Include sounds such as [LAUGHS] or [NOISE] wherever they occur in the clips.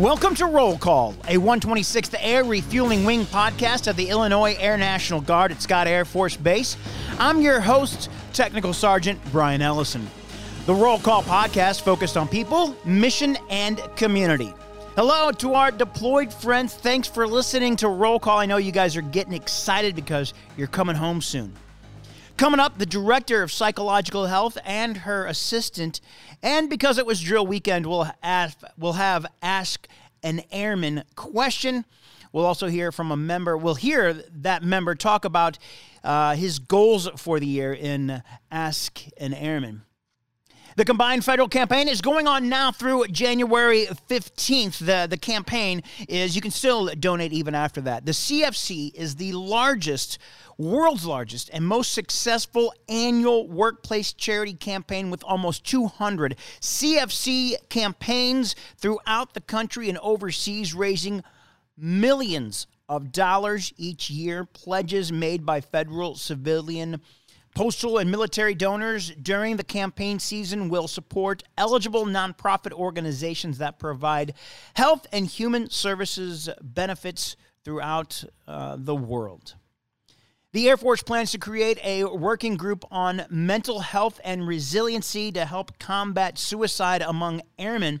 Welcome to Roll Call, a 126th Air Refueling Wing podcast of the Illinois Air National Guard at Scott Air Force Base. I'm your host, Technical Sergeant Brian Ellison. The Roll Call podcast focused on people, mission, and community. Hello to our deployed friends. Thanks for listening to Roll Call. I know you guys are getting excited because you're coming home soon. Coming up, the director of psychological health and her assistant, and because it was drill weekend, we'll ask, we'll have ask an airman question. We'll also hear from a member. We'll hear that member talk about uh, his goals for the year in Ask an Airman. The combined federal campaign is going on now through January 15th. The, the campaign is, you can still donate even after that. The CFC is the largest, world's largest, and most successful annual workplace charity campaign with almost 200 CFC campaigns throughout the country and overseas, raising millions of dollars each year. Pledges made by federal, civilian, Postal and military donors during the campaign season will support eligible nonprofit organizations that provide health and human services benefits throughout uh, the world. The Air Force plans to create a working group on mental health and resiliency to help combat suicide among airmen.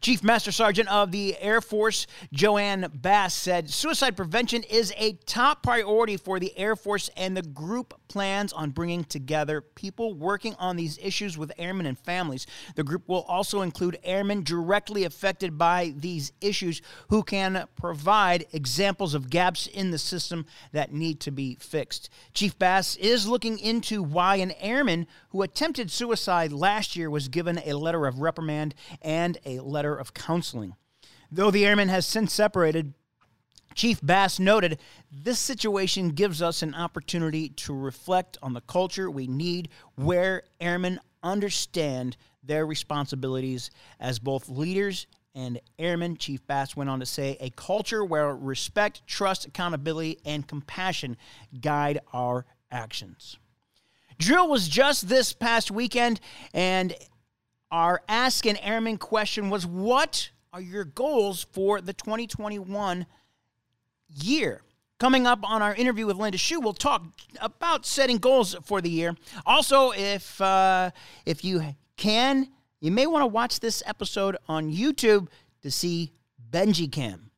Chief Master Sergeant of the Air Force, JoAnne Bass, said suicide prevention is a top priority for the Air Force, and the group plans on bringing together people working on these issues with airmen and families. The group will also include airmen directly affected by these issues who can provide examples of gaps in the system that need to be fixed. Chief Bass is looking into why an airman who attempted suicide last year was given a letter of reprimand and a letter of counseling. Though the airman has since separated, Chief Bass noted this situation gives us an opportunity to reflect on the culture we need where airmen understand their responsibilities as both leaders and airmen. Chief Bass went on to say a culture where respect, trust, accountability, and compassion guide our actions. Drill was just this past weekend, and our Ask an Airman question was What are your goals for the 2021 year? Coming up on our interview with Linda Shu, we'll talk about setting goals for the year. Also, if uh, if you can, you may want to watch this episode on YouTube to see Benji Cam.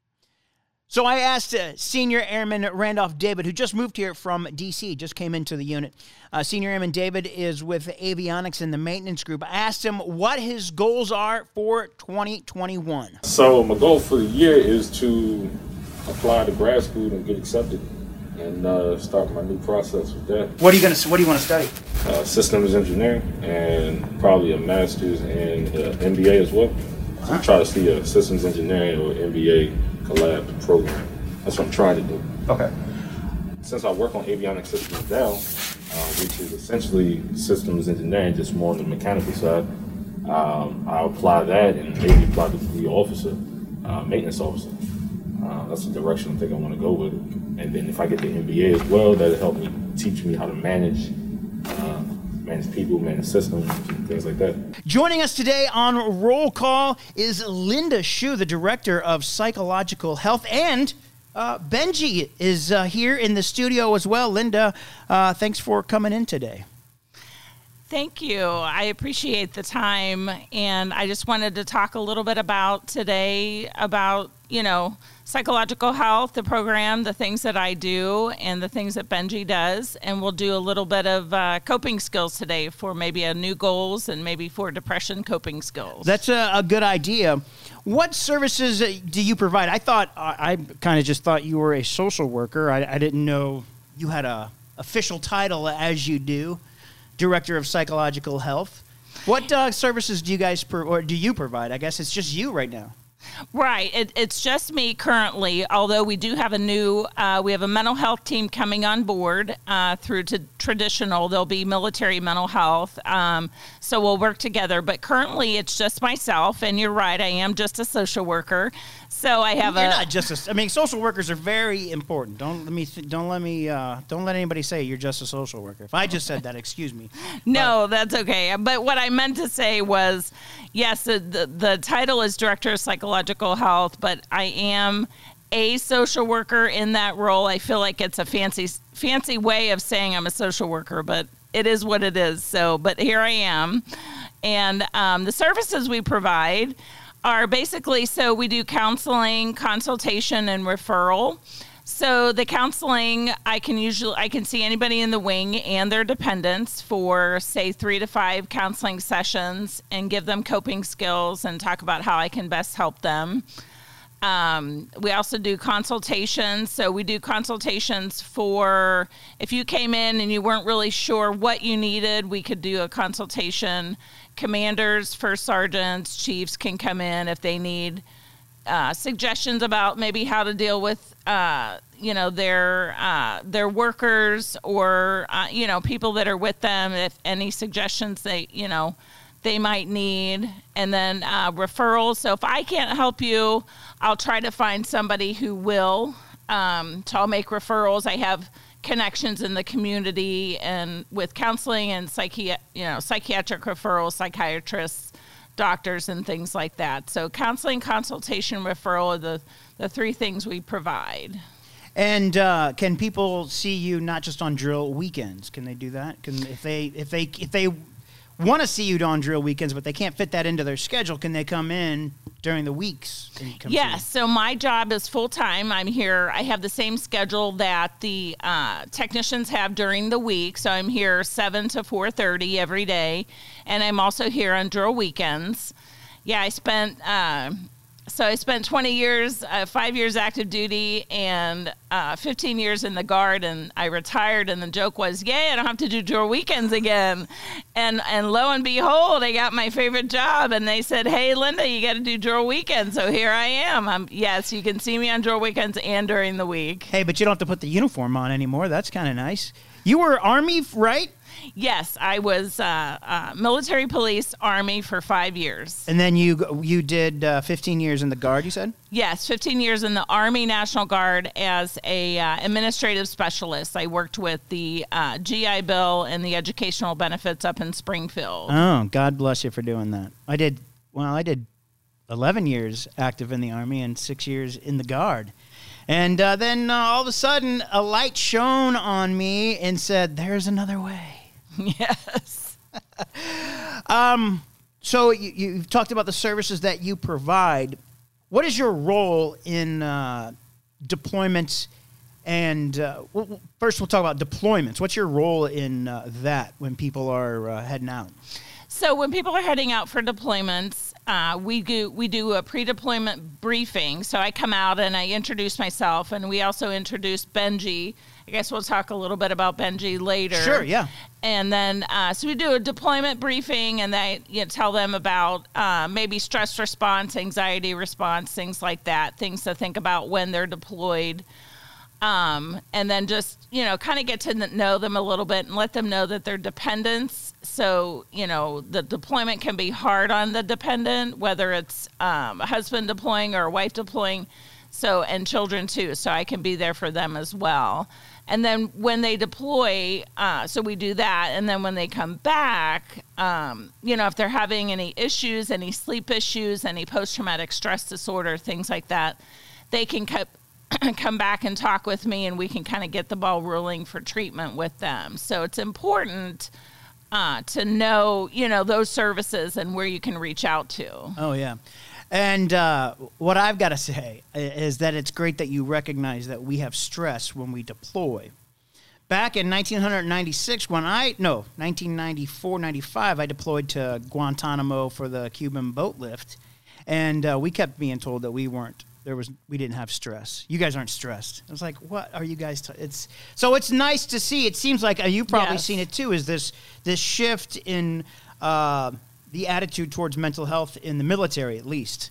So I asked uh, Senior Airman Randolph David, who just moved here from D.C., just came into the unit. Uh, Senior Airman David is with avionics in the maintenance group. I asked him what his goals are for 2021. So my goal for the year is to apply to grad school and get accepted, and uh, start my new process with that. What are you gonna? What do you want to study? Uh, systems engineering and probably a master's and uh, MBA as well. So I'm trying to see a systems engineering or MBA collab program. That's what I'm trying to do. Okay. Since I work on avionics systems now, uh, which is essentially systems engineering, just more on the mechanical side, um, I'll apply that and maybe apply to be officer, uh, maintenance officer. Uh, that's the direction I think I want to go with it. And then if I get the MBA as well, that'll help me teach me how to manage manage people, manage systems, and things like that. Joining us today on Roll Call is Linda Shu, the Director of Psychological Health, and uh, Benji is uh, here in the studio as well. Linda, uh, thanks for coming in today. Thank you. I appreciate the time. And I just wanted to talk a little bit about today about, you know, psychological health, the program, the things that I do, and the things that Benji does. And we'll do a little bit of uh, coping skills today for maybe a new goals and maybe for depression coping skills. That's a, a good idea. What services do you provide? I thought, I, I kind of just thought you were a social worker. I, I didn't know you had a official title as you do director of psychological health. What uh, services do you guys pro- or do you provide? I guess it's just you right now. Right. It, it's just me currently, although we do have a new, uh, we have a mental health team coming on board uh, through to traditional. There'll be military mental health. Um, so we'll work together. But currently, it's just myself. And you're right, I am just a social worker. So I have you're a. not just a. I mean, social workers are very important. Don't let me. Don't let me. Uh, don't let anybody say you're just a social worker. If I just said that, excuse me. [LAUGHS] No, that's okay. But what I meant to say was, yes, the the, the title is director of psychological health, but I am a social worker in that role. I feel like it's a fancy fancy way of saying I'm a social worker, but it is what it is. So, but here I am, and um, the services we provide are basically so we do counseling, consultation, and referral. So the counseling, I can usually I can see anybody in the wing and their dependents for say three to five counseling sessions and give them coping skills and talk about how I can best help them. Um, we also do consultations. So we do consultations for if you came in and you weren't really sure what you needed, we could do a consultation. Commanders, first sergeants, chiefs can come in if they need uh, suggestions about maybe how to deal with uh, you know their uh, their workers or uh, you know people that are with them. If any suggestions they you know they might need, and then uh, referrals. So if I can't help you, I'll try to find somebody who will. Um, so I'll make referrals. I have connections in the community and with counseling and psychi- you know psychiatric referrals, psychiatrists doctors and things like that. So counseling, consultation, referral are the, the three things we provide. And uh, can people see you not just on drill weekends? Can they do that? Can if they if they if they want to see you on drill weekends, but they can't fit that into their schedule, can they come in during the weeks? Yes. So my job is full time. I'm here. I have the same schedule that the uh, technicians have during the week. So I'm here seven to four thirty every day, and I'm also here on drill weekends. Yeah, I spent uh, so I spent 20 years, uh, five years active duty, and uh, 15 years in the guard, and I retired. And the joke was, "Yay, I don't have to do drill weekends again." And and lo and behold, I got my favorite job, and they said, "Hey, Linda, you got to do drill weekends." So here I am. I'm, yes, you can see me on drill weekends and during the week. Hey, but you don't have to put the uniform on anymore. That's kind of nice. You were Army, right? Yes, I was uh, uh, military police army for five years. And then you you did uh, 15 years in the guard. You said yes, 15 years in the Army National Guard as a uh, administrative specialist. I worked with the uh, GI Bill and the educational benefits up in Springfield. Oh, God bless you for doing that. I did well. I did 11 years active in the Army and six years in the guard. And uh, then all of a sudden, a light shone on me and said, "There's another way." [LAUGHS] Yes. [LAUGHS] um, so you, you've talked about the services that you provide. What is your role in uh, deployments? And uh, well, first, we'll talk about deployments. What's your role in uh, that when people are uh, heading out? So, when people are heading out for deployments, uh, we do we do a pre-deployment briefing. So I come out and I introduce myself, and we also introduce Benji, I guess we'll talk a little bit about Benji later. Sure, yeah. And then, uh, so we do a deployment briefing, and they you know, tell them about uh, maybe stress response, anxiety response, things like that, things to think about when they're deployed. Um, and then just you know, kind of get to know them a little bit and let them know that they're dependents. So you know, the deployment can be hard on the dependent, whether it's um, a husband deploying or a wife deploying. So and children too. So I can be there for them as well. And then when they deploy, uh, so we do that. And then when they come back, um, you know, if they're having any issues, any sleep issues, any post traumatic stress disorder, things like that, they can co- [CLEARS THROAT] come back and talk with me and we can kind of get the ball rolling for treatment with them. So it's important. Uh, to know, you know, those services and where you can reach out to. Oh yeah, and uh, what I've got to say is that it's great that you recognize that we have stress when we deploy. Back in 1996, when I, no, 1994, 95, I deployed to Guantanamo for the Cuban boat lift. And uh, we kept being told that we weren't, there was, we didn't have stress. You guys aren't stressed. I was like, what are you guys, t-? it's, so it's nice to see. It seems like uh, you've probably yes. seen it too, is this, this shift in, uh, the attitude towards mental health in the military, at least.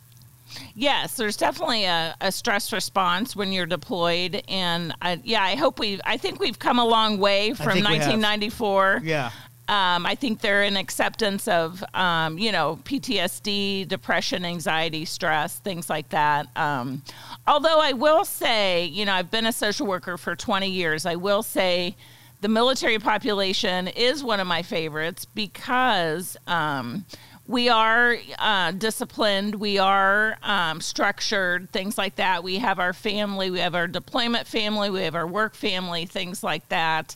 Yes, there's definitely a, a stress response when you're deployed, and I, yeah, I hope we. I think we've come a long way from 1994. Yeah. Um, I think they're an acceptance of, um, you know, PTSD, depression, anxiety, stress, things like that. Um, although I will say, you know, I've been a social worker for 20 years. I will say the military population is one of my favorites because um, we are uh, disciplined, we are um, structured, things like that. We have our family, we have our deployment family, we have our work family, things like that.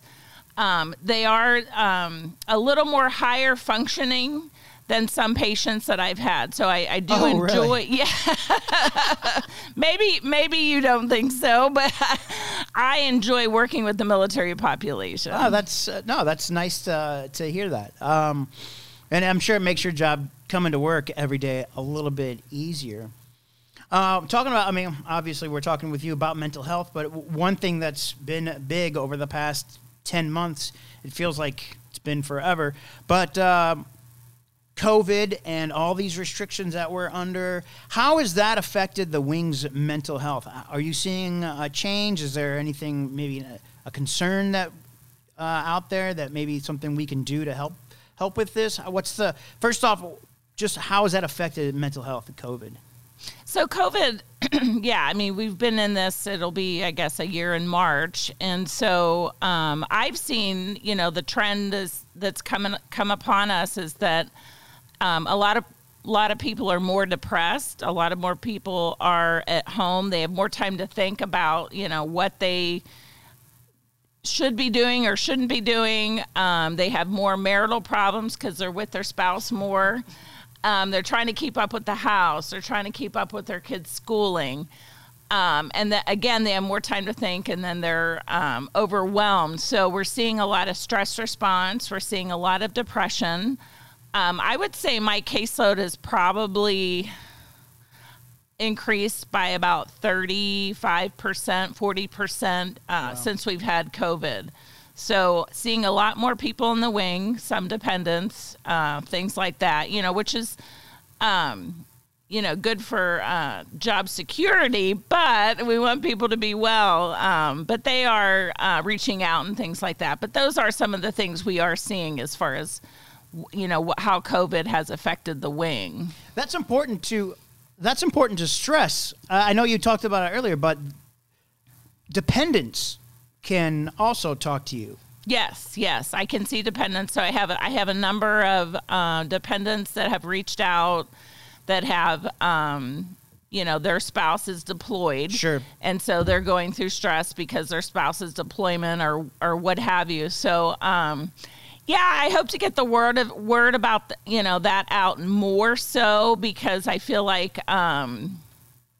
Um, they are um, a little more higher functioning than some patients that I've had. So I, I do Oh, enjoy. really? [LAUGHS] Yeah, maybe maybe you don't think so, but [LAUGHS] I enjoy working with the military population. Oh, that's uh, no, that's nice to, to hear that. Um, and I'm sure it makes your job coming to work every day a little bit easier. Uh, talking about, I mean, obviously we're talking with you about mental health, but one thing that's been big over the past ten months, it feels like it's been forever, but. Um, COVID and all these restrictions that we're under, how has that affected the wing's mental health? Are you seeing a change? Is there anything, maybe a, concern that uh, out there that maybe something we can do to help help with this? What's the first off, just how has that affected mental health? COVID. So COVID, [CLEARS THROAT] yeah, I mean we've been in this. It'll be, I guess, a year in March, and so um, I've seen, you know, the trend is that's coming come upon us is that um, a lot of a lot of people are more depressed. A lot of more people are at home. They have more time to think about, you know, what they should be doing or shouldn't be doing. Um, they have more marital problems because they're with their spouse more. Um, they're trying to keep up with the house. They're trying to keep up with their kids' schooling. Um, and that, again, they have more time to think and then they're um, overwhelmed. So we're seeing a lot of stress response. We're seeing a lot of depression. Um, I would say my caseload is probably increased by about 35%, 40% uh, since we've had COVID. So seeing a lot more people in the wing, some dependents, uh, things like that, you know, which is, um, you know, good for uh, job security, but we want people to be well. Um, but they are uh, reaching out and things like that. But those are some of the things we are seeing as far as, you know, how COVID has affected the wing. That's important to that's important to stress. Uh, I know you talked about it earlier, but dependents can also talk to you. Yes, yes, I can see dependents. So I have a, I have a number of uh, dependents that have reached out that have um, you know their spouse is deployed. Sure. and so they're going through stress because their spouse's deployment or or what have you. So. Um, yeah, I hope to get the word of word about the, you know that out more so because I feel like um,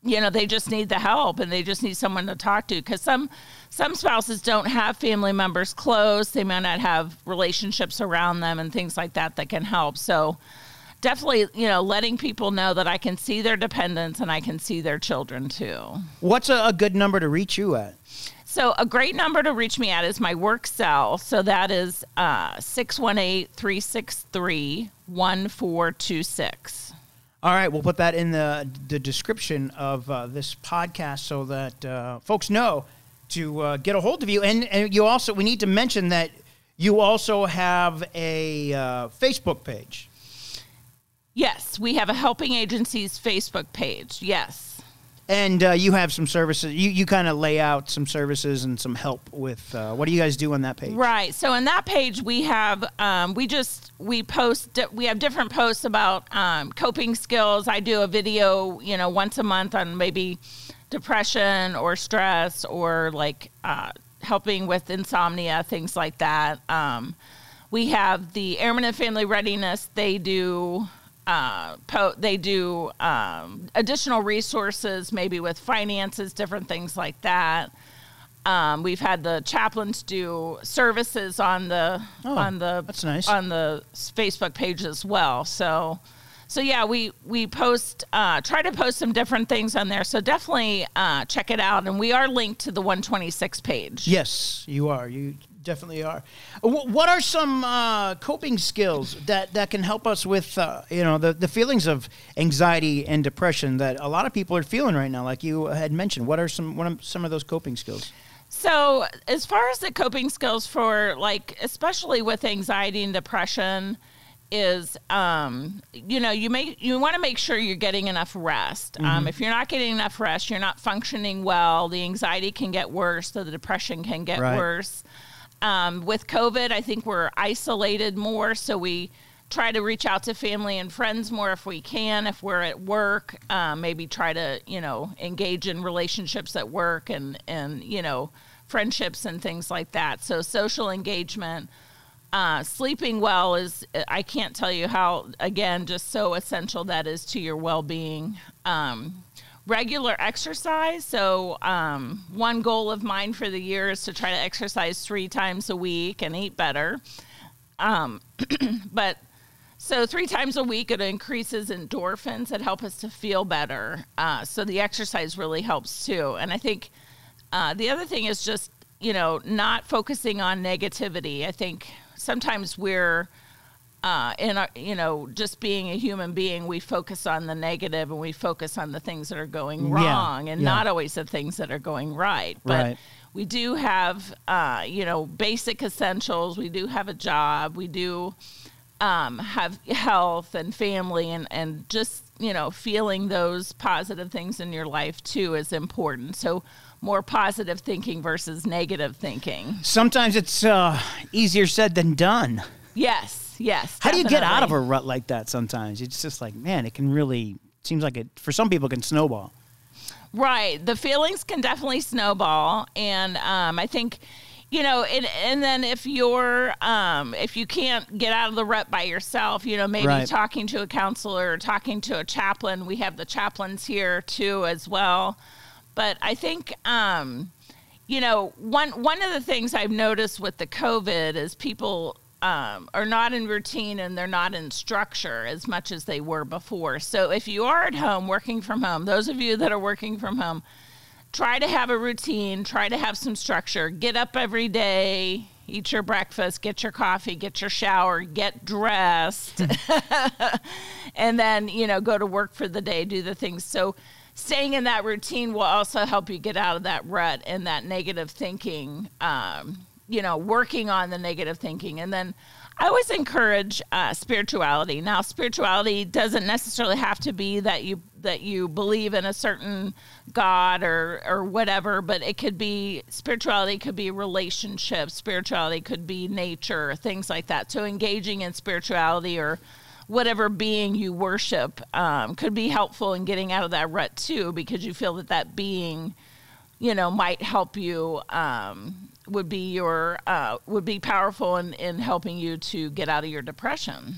you know they just need the help and they just need someone to talk to because some some spouses don't have family members close. They may not have relationships around them and things like that that can help. So definitely you know letting people know that i can see their dependents and i can see their children too. What's a, a good number to reach you at? So a great number to reach me at is my work cell so that is uh, 618-363-1426 All right, we'll put that in the the description of uh, this podcast so that uh, folks know to uh, get a hold of you. And, and you also we need to mention that you also have a uh, Facebook page. yes we have a helping agencies facebook page yes And uh, you have some services. You, you kind of lay out some services and some help with. Uh, what do you guys do on that page? Right. So in that page, we have um, we just we post we have different posts about um, coping skills. I do a video, you know, once a month on maybe depression or stress or like uh, helping with insomnia, things like that. Um, we have the Airman and Family Readiness. They do. Uh, po- they do um, additional resources, maybe with finances, different things like that. Um, we've had the chaplains do services on the Oh, on the that's nice. on the Facebook page as well. So, so yeah, we we post uh, try to post some different things on there. So definitely uh, check it out, and we are linked to the 126 page. Yes, you are. You definitely are. What are some uh, coping skills that, that can help us with uh, you know the, the feelings of anxiety and depression that a lot of people are feeling right now? Like you had mentioned, what are some what are some of those coping skills? So, as far as the coping skills for like, especially with anxiety and depression, is um, you know you make you want to make sure you're getting enough rest. Um, if you're not getting enough rest, you're not functioning well. The anxiety can get worse, so the depression can get Right. worse. Um, with COVID, I think we're isolated more, so we try to reach out to family and friends more if we can. If we're at work, um, maybe try to you know engage in relationships at work and and you know friendships and things like that. So social engagement. Uh, sleeping well is I can't tell you how again just so essential that is to your well-being. Um, regular exercise. So um, one goal of mine for the year is to try to exercise three times a week and eat better. Um, [CLEARS THROAT] but so three times a week it increases endorphins that help us to feel better. Uh, so the exercise really helps too. And I think uh, the other thing is just you know not focusing on negativity. I think sometimes we're uh, in our, you know, just being a human being, we focus on the negative and we focus on the things that are going wrong, Yeah, and yeah. not always the things that are going right. But Right. we do have, uh, you know, basic essentials. We do have a job. We do um, have health and family, and and just you know, feeling those positive things in your life too is important. So. More positive thinking versus negative thinking. Sometimes it's uh, easier said than done. Yes, yes. How do you get out of a rut like that sometimes? It's just like, man, it can really seems like it for some people it can snowball. Right. The feelings can definitely snowball. And um, I think, you know, and, and then if you're, um, if you can't get out of the rut by yourself, you know, maybe Right. talking to a counselor or talking to a chaplain. We have the chaplains here too as well. But I think, um, you know, one one of the things I've noticed with the COVID is people um, are not in routine and they're not in structure as much as they were before. So if you are at home working from home, those of you that are working from home, try to have a routine, try to have some structure. Get up every day, eat your breakfast, get your coffee, get your shower, get dressed, [LAUGHS] and then, you know, go to work for the day, do the things. So staying in that routine will also help you get out of that rut and that negative thinking, um, you know, working on the negative thinking. And then I always encourage uh, spirituality. Now, spirituality doesn't necessarily have to be that you that you believe in a certain God or or whatever, but it could be spirituality could be relationships, spirituality could be nature, things like that. So engaging in spirituality or whatever being you worship um, could be helpful in getting out of that rut too, because you feel that that being, you know, might help you. Um, would be your uh, would be powerful in, in helping you to get out of your depression.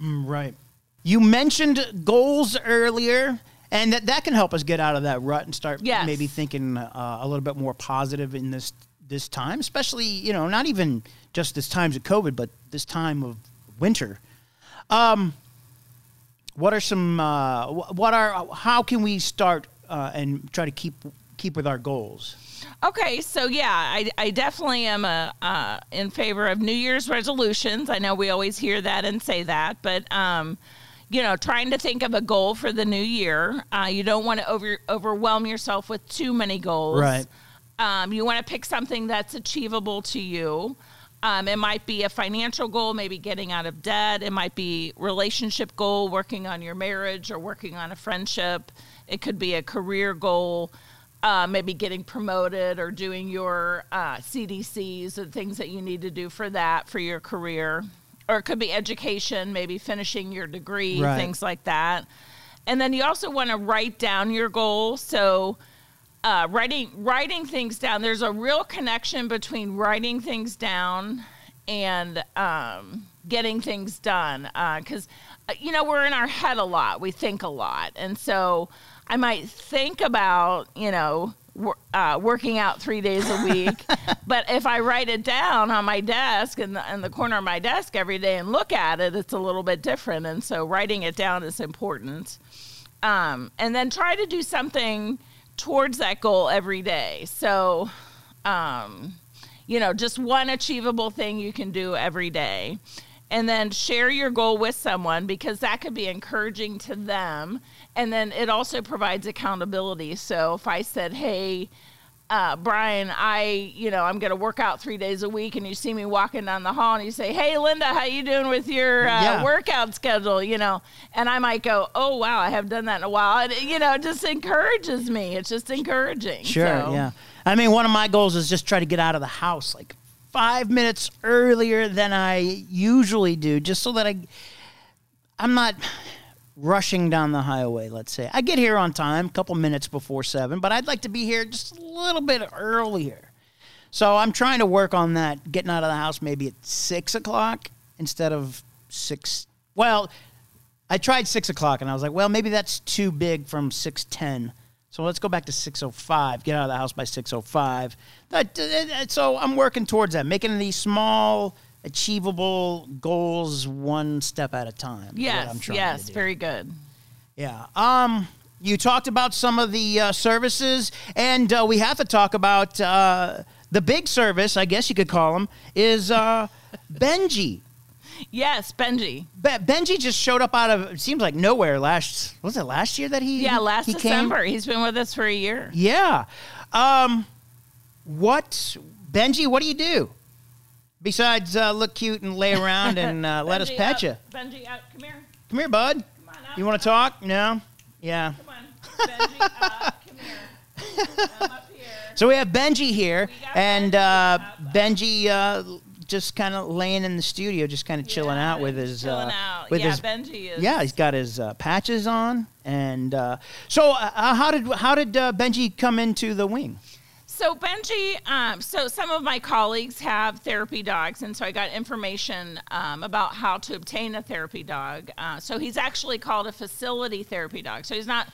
Right. You mentioned goals earlier, and that that can help us get out of that rut and start Yes. maybe thinking uh, a little bit more positive in this this time, especially you know not even just this times of COVID, but this time of winter. Um, what are some uh, what are how can we start uh, and try to keep keep with our goals? Okay, so yeah, I, I definitely am a, uh, in favor of New Year's resolutions. I know we always hear that and say that, but um, you know, trying to think of a goal for the new year. Uh, you don't want to over overwhelm yourself with too many goals. Right. Um, you want to pick something that's achievable to you. Um, it might be a financial goal, maybe getting out of debt. It might be relationship goal, working on your marriage or working on a friendship. It could be a career goal, uh, maybe getting promoted or doing your uh, CDCs and things that you need to do for that for your career. Or it could be education, maybe finishing your degree, Right. things like that. And then you also want to write down your goals. So uh, writing writing things down. There's a real connection between writing things down and um, getting things done. Because uh, you know we're in our head a lot. We think a lot, and so I might think about you know. Uh, working out three days a week, [LAUGHS] but if I write it down on my desk in the, in the corner of my desk every day and look at it, it's a little bit different. And so writing it down is important um, and then try to do something towards that goal every day. So, um, you know, just one achievable thing you can do every day. And then share your goal with someone because that could be encouraging to them. And then it also provides accountability. So if I said, hey, uh, Brian, I, you know, I'm going to work out three days a week, and you see me walking down the hall, and you say, "Hey, Linda, how you doing with your uh, Yeah. workout schedule?" You know, and I might go, "Oh, wow, I haven't done that in a while." And you know, it just encourages me. It's just encouraging. Sure, So- yeah. I mean, one of my goals is just try to get out of the house like five minutes earlier than I usually do, just so that I I'm not rushing down the highway. Let's say I get here on time, a couple minutes before seven, but I'd like to be here just a little bit earlier. So I'm trying to work on that, getting out of the house maybe at six o'clock instead of six. Well, I tried six o'clock and I was like, well, maybe that's too big from six ten. So let's go back to six o five. Get out of the house by six o five. Uh, so I'm working towards that, making these small, achievable goals one step at a time. Yes, trying yes, very good. Yeah. Um, you talked about some of the uh, services, and uh, we have to talk about uh, the big service, I guess you could call him, is uh, Benji. Yes, Benji. Be- Benji just showed up out of it seems like nowhere last was it last year that he Yeah, last he came? December. He's been with us for a year. Yeah. Um, what Benji? What do you do besides uh, look cute and lay around and uh, [LAUGHS] let us pet up. you? Benji, up. Come here. Come here, bud. Come on up. You want to talk? No. Yeah. Come on. Benji, up. Come here. Come up here. So we have Benji here, and Benji uh. Benji uh, just kind of laying in the studio, just kind of chilling Yeah, out with his chilling uh, out. with yeah, his Benji is. yeah, he's got his uh, patches on, and uh, so uh, how did how did uh, Benji come into the wing? So Benji, um, so some of my colleagues have therapy dogs, and so I got information um, about how to obtain a therapy dog. Uh, so he's actually called a facility therapy dog. So he's not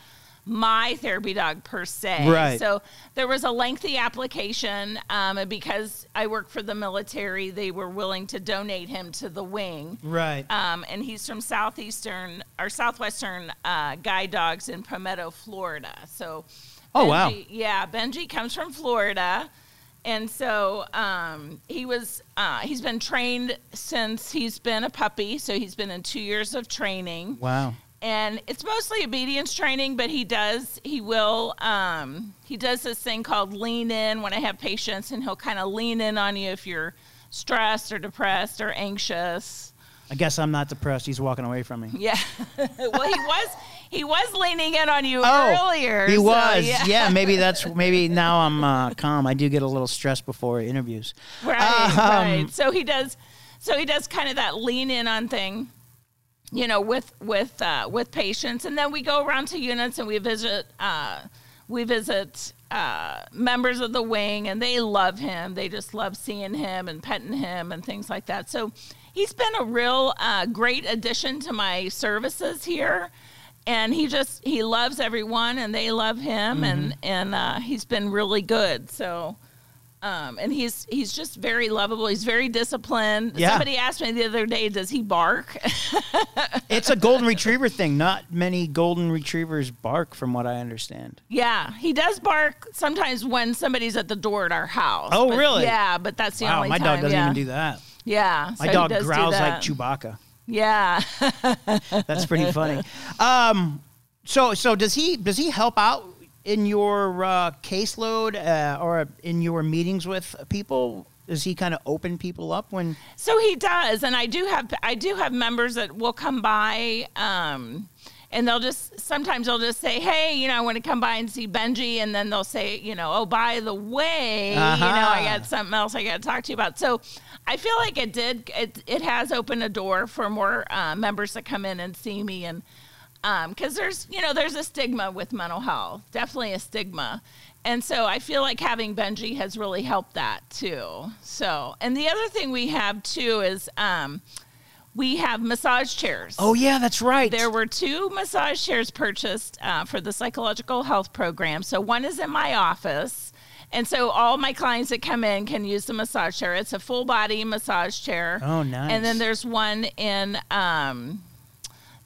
my therapy dog per se. Right. So there was a lengthy application, um, because I work for the military, they were willing to donate him to the wing. Right. Um, and he's from southeastern or southwestern uh, guide dogs in Palmetto, Florida. So, Oh, wow. Yeah, Benji comes from Florida, and so um, he was uh, he's been trained since he's been a puppy. So he's been in two years of training, wow. and it's mostly obedience training. But he does he will um, he does this thing called lean in when I have patients, and he'll kind of lean in on you if you're stressed or depressed or anxious. I guess I'm not depressed. He's walking away from me. Yeah. [LAUGHS] well, he was he was leaning in on you Oh, earlier. he so, was. yeah. yeah. maybe [LAUGHS] that's maybe now I'm uh, calm. I do get a little stressed before interviews. Right, Um, right. So he does so he does kind of that lean in on thing, you know, with with uh, with patients, and then we go around to units and we visit uh, we visit uh, members of the wing, and they love him. They just love seeing him and petting him and things like that. So he's been a real uh, great addition to my services here. And he just he loves everyone, and they love him, and Mm-hmm. and uh, he's been really good. So, um, and he's he's just very lovable. He's very disciplined. Yeah. Somebody asked me the other day, "Does he bark?" [LAUGHS] It's a golden retriever thing. Not many golden retrievers bark, from what I understand. yeah, he does bark sometimes when somebody's at the door at our house. Oh, But- really? Yeah, but that's the Wow, only my time. dog doesn't yeah. even do that. Yeah, My so he dog does do growls like. Chewbacca. Yeah. [LAUGHS] That's pretty funny. Um, so so does he does he help out in your uh, caseload uh, or in your meetings with people? Does he kind of open people up when? So he does, and I do have I do have members that will come by, um, and they'll just sometimes they'll just say, "Hey, you know, I want to come by and see Benji," and then they'll say, "You know, oh, by the way, you know, I Uh-huh. got something else I got to talk to you about." So I feel like it did it it has opened a door for more uh, members to come in and see me and. Because there's, you know, there's a stigma with mental health, definitely a stigma. And so I feel like having Benji has really helped that too. So, and the other thing we have too is um, we have massage chairs. Oh yeah, that's right. There were two massage chairs purchased uh, for the psychological health program. So one is in my office. And so all my clients that come in can use the massage chair. It's a full body massage chair. Oh, nice. And then there's one in um,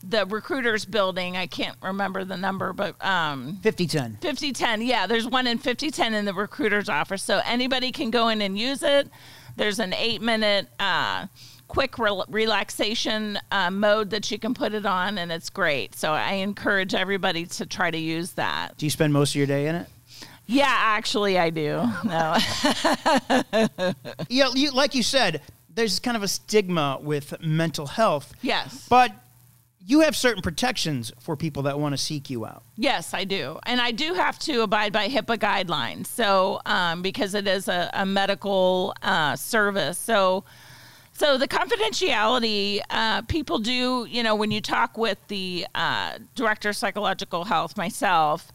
the recruiters building. I can't remember the number, but um, fifty ten. 5010. Yeah, there's one in 5010 in the recruiter's office. So anybody can go in and use it. There's an eight minute uh, quick rel relaxation uh, mode that you can put it on, and it's great. So I encourage everybody to try to use that. Do you spend most of your day in it? Yeah, actually, I do. No. [LAUGHS] Yeah, you, like you said, there's kind of a stigma with mental health, yes. but you have certain protections for people that want to seek you out. Yes, I do. And I do have to abide by HIPAA guidelines. So, um, because it is a, a medical uh, service. So, So the confidentiality, uh, people do, you know, when you talk with the uh, director of psychological health, myself,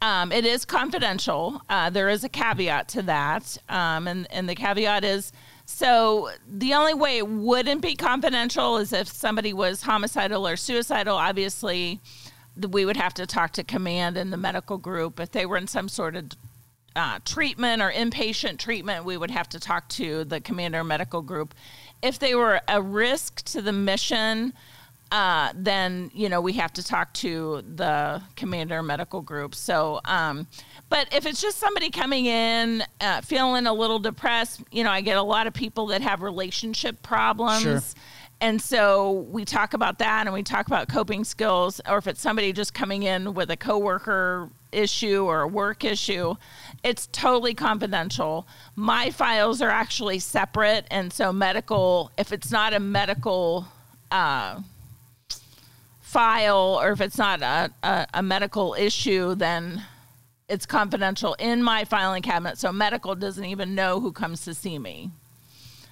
um, it is confidential. Uh, there is a caveat to that, um, and and the caveat is so the only way it wouldn't be confidential is if somebody was homicidal or suicidal. Obviously, we would have to talk to command and the medical group if they were in some sort of uh, treatment or inpatient treatment. We would have to talk to the commander medical group. If they were a risk to the mission, uh, then you know we have to talk to the commander medical group. So, um, but if it's just somebody coming in uh, feeling a little depressed, you know, I get a lot of people that have relationship problems. Sure. And so we talk about that and we talk about coping skills, or if it's somebody just coming in with a coworker issue or a work issue, it's totally confidential. My files are actually separate. And so, medical, if it's not a medical uh, file or if it's not a, a, a medical issue, then it's confidential in my filing cabinet. So, medical doesn't even know who comes to see me.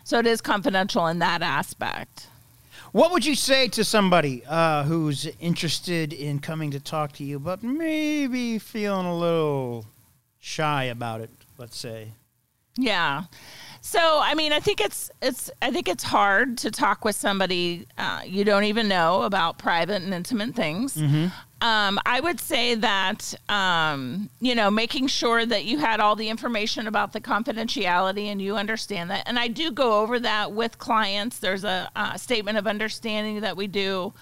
So, it is confidential in that aspect. What would you say to somebody uh, who's interested in coming to talk to you, but maybe feeling a little shy about it? Let's say. Yeah. So, I mean, I think it's it's I think it's hard to talk with somebody uh, you don't even know about private and intimate things. Um, I would say that um, you know making sure that you had all the information about the confidentiality and you understand that. And I do go over that with clients. There's a uh, statement of understanding that we do.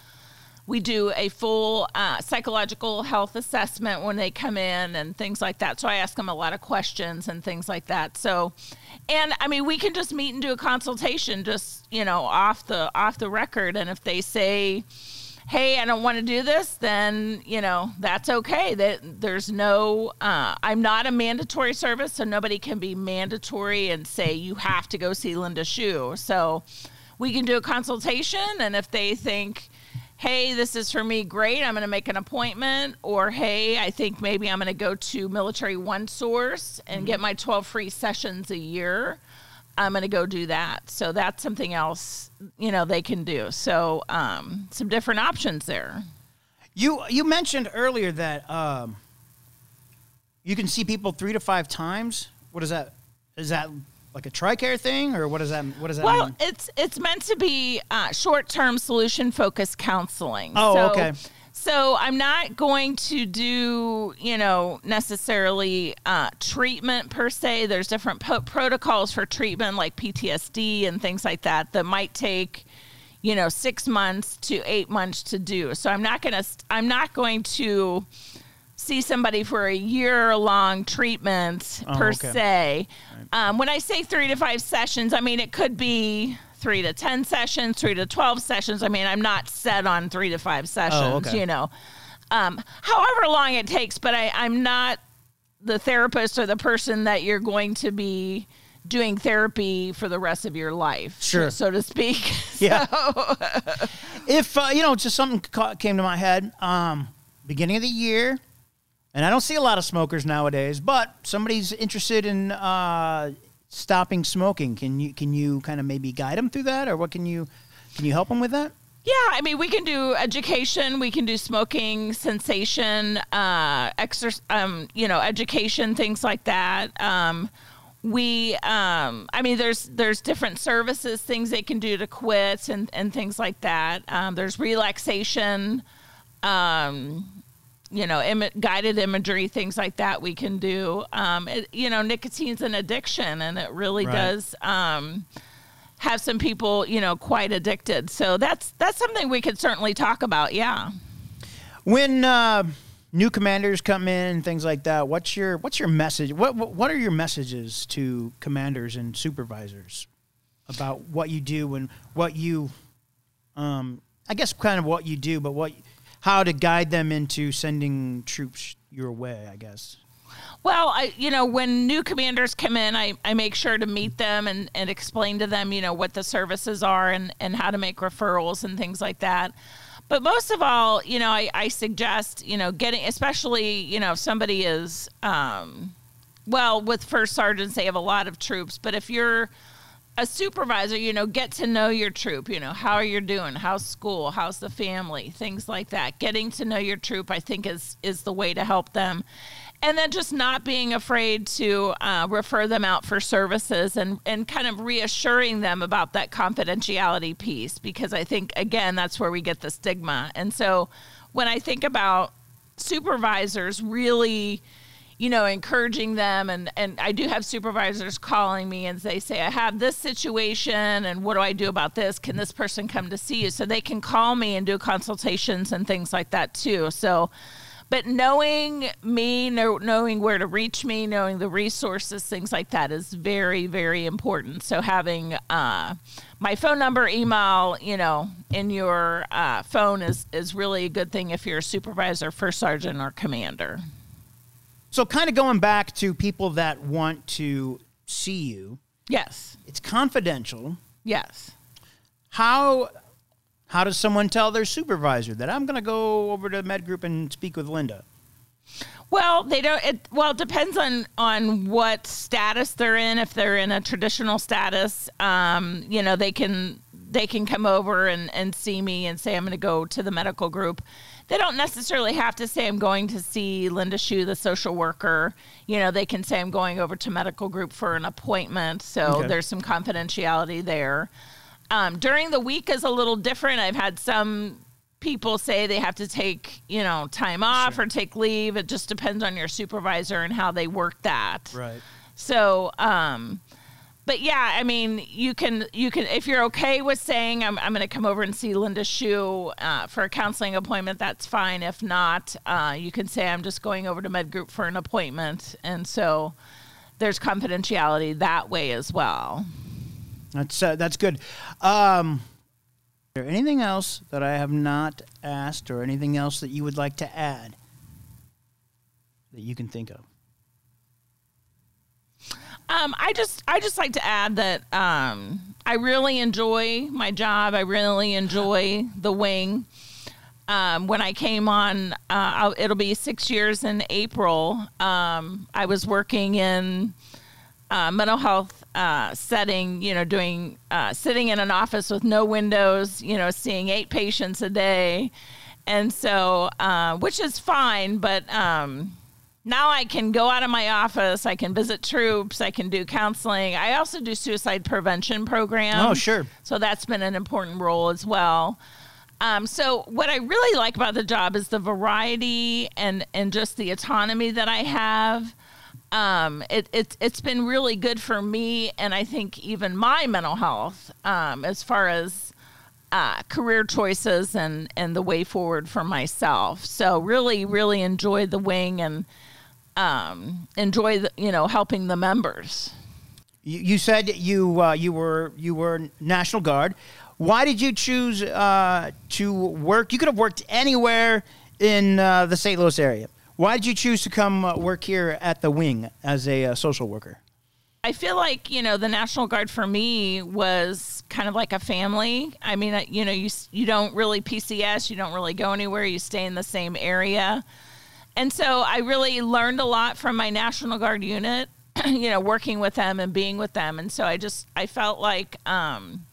We do a full uh, psychological health assessment when they come in and things like that. So I ask them a lot of questions and things like that. So, and I mean, we can just meet and do a consultation, just you know, off the off the record. And if they say, "Hey, I don't want to do this," then you know that's okay. That there's no, uh, I'm not a mandatory service, so nobody can be mandatory and say you have to go see Linda Shu. So we can do a consultation, and if they think hey, this is for me, great, I'm going to make an appointment, or hey, I think maybe I'm going to go to Military One Source and get my 12 free sessions a year. I'm going to go do that. So that's something else, you know, they can do. So um, some different options there. You you mentioned earlier that um, you can see people three to five times. What is that? Is that like a TRICARE thing, or what does that what does that Well, mean? it's it's meant to be uh, short-term solution-focused counseling. Oh, so, okay. So I'm not going to do, you know, necessarily uh, treatment per se. There's different po- protocols for treatment, like PTSD and things like that, that might take, you know, six months to eight months to do. So I'm not gonna I'm not going to see somebody for a year long treatment Oh, per okay. say. Um, when I say three to five sessions, I mean it could be three to 10 sessions, three to 12 sessions. I mean, I'm not set on three to five sessions, Oh, okay. you know. Um, however long it takes, but I, I'm not the therapist or the person that you're going to be doing therapy for the rest of your life, Sure. so to speak. [LAUGHS] Yeah. if uh, you know, just something ca- came to my head. Um, beginning of the year, and I don't see a lot of smokers nowadays. But somebody's interested in uh, stopping smoking. Can you can you kind of maybe guide them through that, or what can you can you help them with that? Yeah, I mean, we can do education, we can do smoking cessation, uh, um, you know, education, things like that. Um, we, um, I mean, there's there's different services, things they can do to quit, and and things like that. Um, there's relaxation, um, you know, Im- guided imagery, things like that. We can do. Um, it, you know, nicotine's an addiction, and it really Right. does. Um, have some people, you know, quite addicted. So that's that's something we could certainly talk about. Yeah. When uh, new commanders come in and things like that, what's your what's your message? What what, what are your messages to commanders and supervisors about what you do and what you, um, I guess, kind of what you do, but what how to guide them into sending troops your way? I guess. Well, I, you know, when new commanders come in, I, I make sure to meet them and, and explain to them, you know, what the services are and, and how to make referrals and things like that. But most of all, you know, I, I suggest, you know, getting, especially, you know, if somebody is, um, well, with first sergeants, they have a lot of troops, but if you're a supervisor, you know, get to know your troop. You know, how are you doing? How's school? How's the family? Things like that. Getting to know your troop, I think, is is the way to help them. And then just not being afraid to uh, refer them out for services and, and kind of reassuring them about that confidentiality piece because I think, again, that's where we get the stigma. And so when I think about supervisors really you know, encouraging them. And, and I do have supervisors calling me and they say, I have this situation and what do I do about this? Can this person come to see you? So they can call me and do consultations and things like that too. So, but knowing me, know, knowing where to reach me, knowing the resources, things like that is very, very important. So having uh, my phone number, email, you know, in your uh, phone is is really a good thing if you're a supervisor, first sergeant, or commander. So, kind of going back to people that want to see you. Yes. It's confidential. Yes. How how does someone tell their supervisor that I'm going to go over to Med Group and speak with Linda? Well, they don't. It, well, it depends on on what status they're in. If they're in a traditional status, um, you know, they can they can come over and, and see me and say I'm going to go to the medical group they don't necessarily have to say I'm going to see Linda Shu, the social worker. You know, they can say I'm going over to medical group for an appointment. So okay. there's some confidentiality there. Um, during the week is a little different. I've had some people say they have to take, you know, time off sure. or take leave. It just depends on your supervisor and how they work that. Right. So, um, but yeah, I mean, you can you can if you're okay with saying I'm I'm going to come over and see Linda Shu uh, for a counseling appointment, that's fine. If not, uh, you can say I'm just going over to Med Group for an appointment, and so there's confidentiality that way as well. That's uh, that's good. Um, is there anything else that I have not asked, or anything else that you would like to add that you can think of? Um, I just I just like to add that um, I really enjoy my job. I really enjoy the wing. Um, when I came on, uh, it'll be six years in April. Um, I was working in uh, mental health uh, setting, you know, doing uh, sitting in an office with no windows, you know, seeing eight patients a day, and so uh, which is fine, but um, now I can go out of my office. I can visit troops. I can do counseling. I also do suicide prevention programs. Oh, sure. So that's been an important role as well. Um, so what I really like about the job is the variety and and just the autonomy that I have. Um, it, it, it's been really good for me, and I think even my mental health, um, as far as uh, career choices and and the way forward for myself. So really, really enjoyed the wing and um, enjoy the, you know helping the members. You, you said you uh, you were you were National Guard. Why did you choose uh, to work? You could have worked anywhere in uh, the St. Louis area. Why did you choose to come uh, work here at the wing as a uh, social worker? I feel like you know the National Guard for me was kind of like a family. I mean, you know, you you don't really PCS, you don't really go anywhere. You stay in the same area. And so I really learned a lot from my National Guard unit, [CLEARS THROAT] you know, working with them and being with them. And so I just, I felt like, um,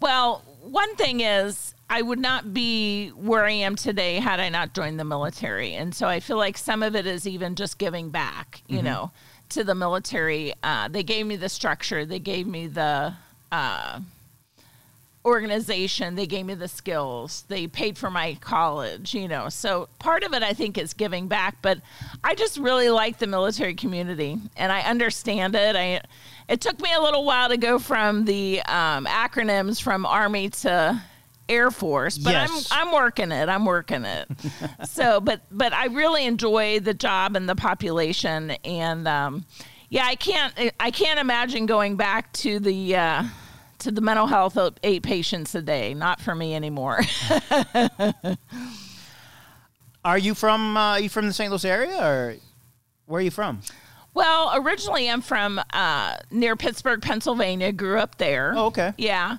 well, one thing is, I would not be where I am today had I not joined the military. And so I feel like some of it is even just giving back, you mm-hmm. know, to the military. Uh, they gave me the structure, they gave me the, uh, organization. They gave me the skills. They paid for my college, you know. So part of it, I think, is giving back. But I just really like the military community, and I understand it. I it took me a little while to go from the um, acronyms from Army to Air Force, but yes. I'm I'm working it. I'm working it. [LAUGHS] so, but but I really enjoy the job and the population, and um, yeah, I can't I can't imagine going back to the. Uh, to the mental health of eight patients a day. Not for me anymore. [LAUGHS] are you from uh, are you from the St. Louis area or where are you from? Well, originally I'm from uh, near Pittsburgh, Pennsylvania. Grew up there. Oh, okay. Yeah,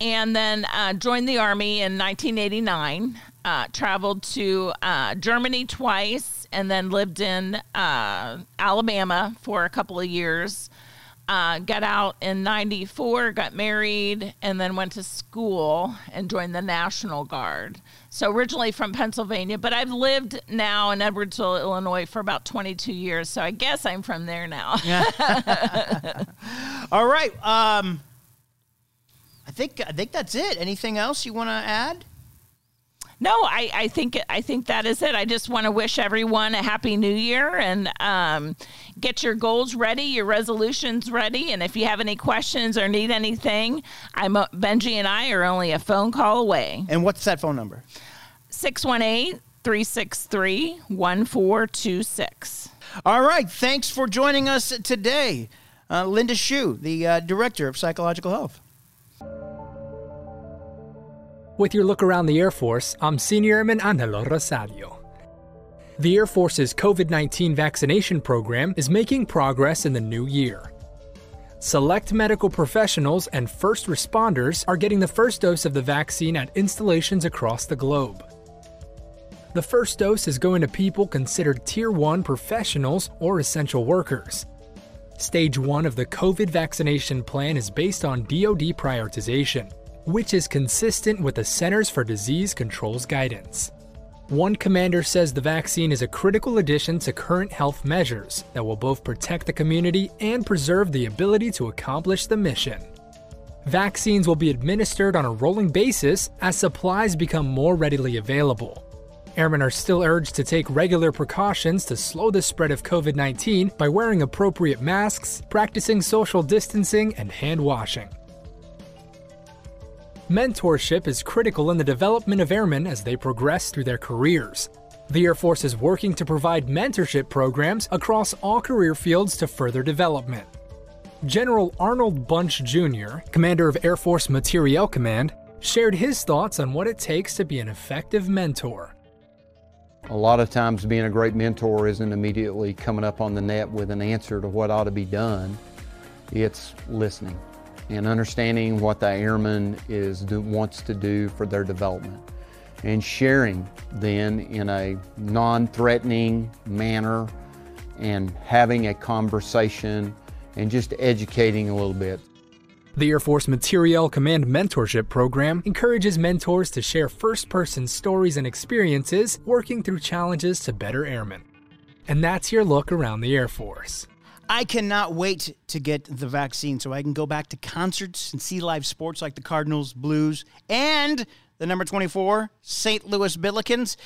and then uh, joined the army in 1989. Uh, traveled to uh, Germany twice, and then lived in uh, Alabama for a couple of years uh, got out in 94, got married, and then went to school and joined the National Guard. So originally from Pennsylvania, but I've lived now in Edwardsville, Illinois for about 22 years. So I guess I'm from there now. [LAUGHS] All right. Um, I think I think that's it. Anything else you want to add? No, I, I think I think that is it. I just want to wish everyone a happy new year and um, get your goals ready, your resolutions ready, and if you have any questions or need anything, I'm uh, Benji and I are only a phone call away. And what's that phone number? 618 363 1426. All right. Thanks for joining us today, uh, Linda Shu, the uh, director of psychological health. With your look around the Air Force, I'm Senior Airman Angelo Rosario. The Air Force's COVID 19 vaccination program is making progress in the new year. Select medical professionals and first responders are getting the first dose of the vaccine at installations across the globe. The first dose is going to people considered Tier 1 professionals or essential workers. Stage 1 of the COVID vaccination plan is based on DoD prioritization which is consistent with the Centers for Disease Control's guidance. One commander says the vaccine is a critical addition to current health measures that will both protect the community and preserve the ability to accomplish the mission. Vaccines will be administered on a rolling basis as supplies become more readily available. Airmen are still urged to take regular precautions to slow the spread of COVID 19 by wearing appropriate masks, practicing social distancing, and hand washing. Mentorship is critical in the development of airmen as they progress through their careers. The Air Force is working to provide mentorship programs across all career fields to further development. General Arnold Bunch Jr., commander of Air Force Materiel Command, shared his thoughts on what it takes to be an effective mentor. A lot of times, being a great mentor isn't immediately coming up on the net with an answer to what ought to be done, it's listening and understanding what the airman is do, wants to do for their development and sharing then in a non-threatening manner and having a conversation and just educating a little bit. The Air Force Materiel Command Mentorship Program encourages mentors to share first person stories and experiences working through challenges to better airmen. And that's your look around the Air Force. I cannot wait to get the vaccine so I can go back to concerts and see live sports like the Cardinals, Blues, and the number 24, St. Louis Billikens.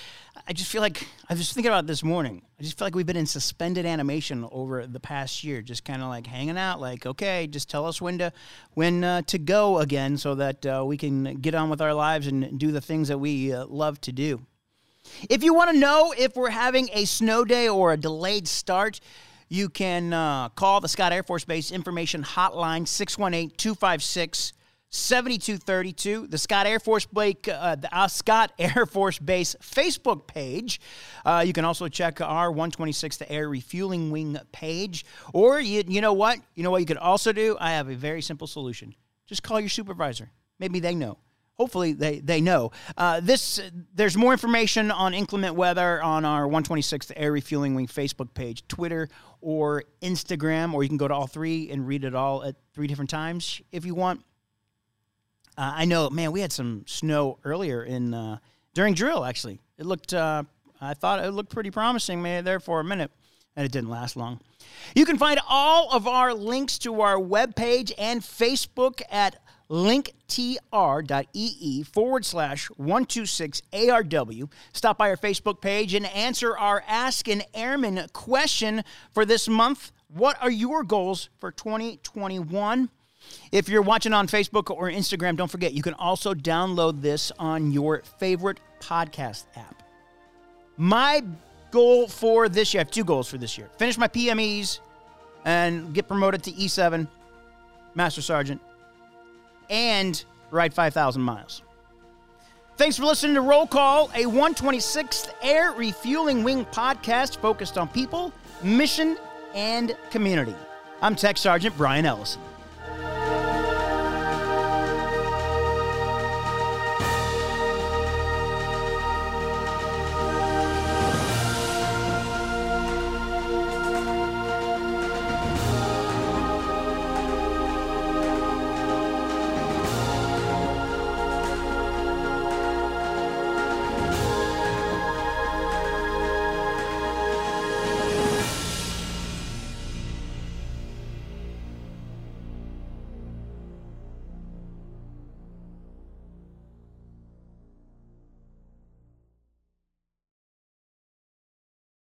I just feel like, I was thinking about this morning. I just feel like we've been in suspended animation over the past year, just kind of like hanging out, like, okay, just tell us when to, when uh, to go again so that uh, we can get on with our lives and do the things that we uh, love to do. If you want to know if we're having a snow day or a delayed start, you can uh, call the Scott Air Force Base Information Hotline, 618 256 7232. The Scott Air Force Blake, uh, the uh, Scott [LAUGHS] Air Force Base Facebook page. Uh, you can also check our 126th Air Refueling Wing page. Or you, you know what? You know what you could also do? I have a very simple solution. Just call your supervisor. Maybe they know hopefully they, they know. Uh, this there's more information on inclement weather on our 126th Air Refueling Wing Facebook page, Twitter or Instagram, or you can go to all three and read it all at three different times if you want. Uh, I know, man, we had some snow earlier in uh, during drill. Actually, it looked. Uh, I thought it looked pretty promising, man, there for a minute, and it didn't last long. You can find all of our links to our webpage and Facebook at linktr.ee forward slash 126ARW. Stop by our Facebook page and answer our Ask an Airman question for this month. What are your goals for 2021? If you're watching on Facebook or Instagram, don't forget you can also download this on your favorite podcast app. My goal for this year, I have two goals for this year finish my PMEs and get promoted to E7, Master Sergeant and ride 5,000 miles. Thanks for listening to Roll Call, a 126th Air Refueling Wing podcast focused on people, mission, and community. I'm Tech Sergeant Brian Ellison.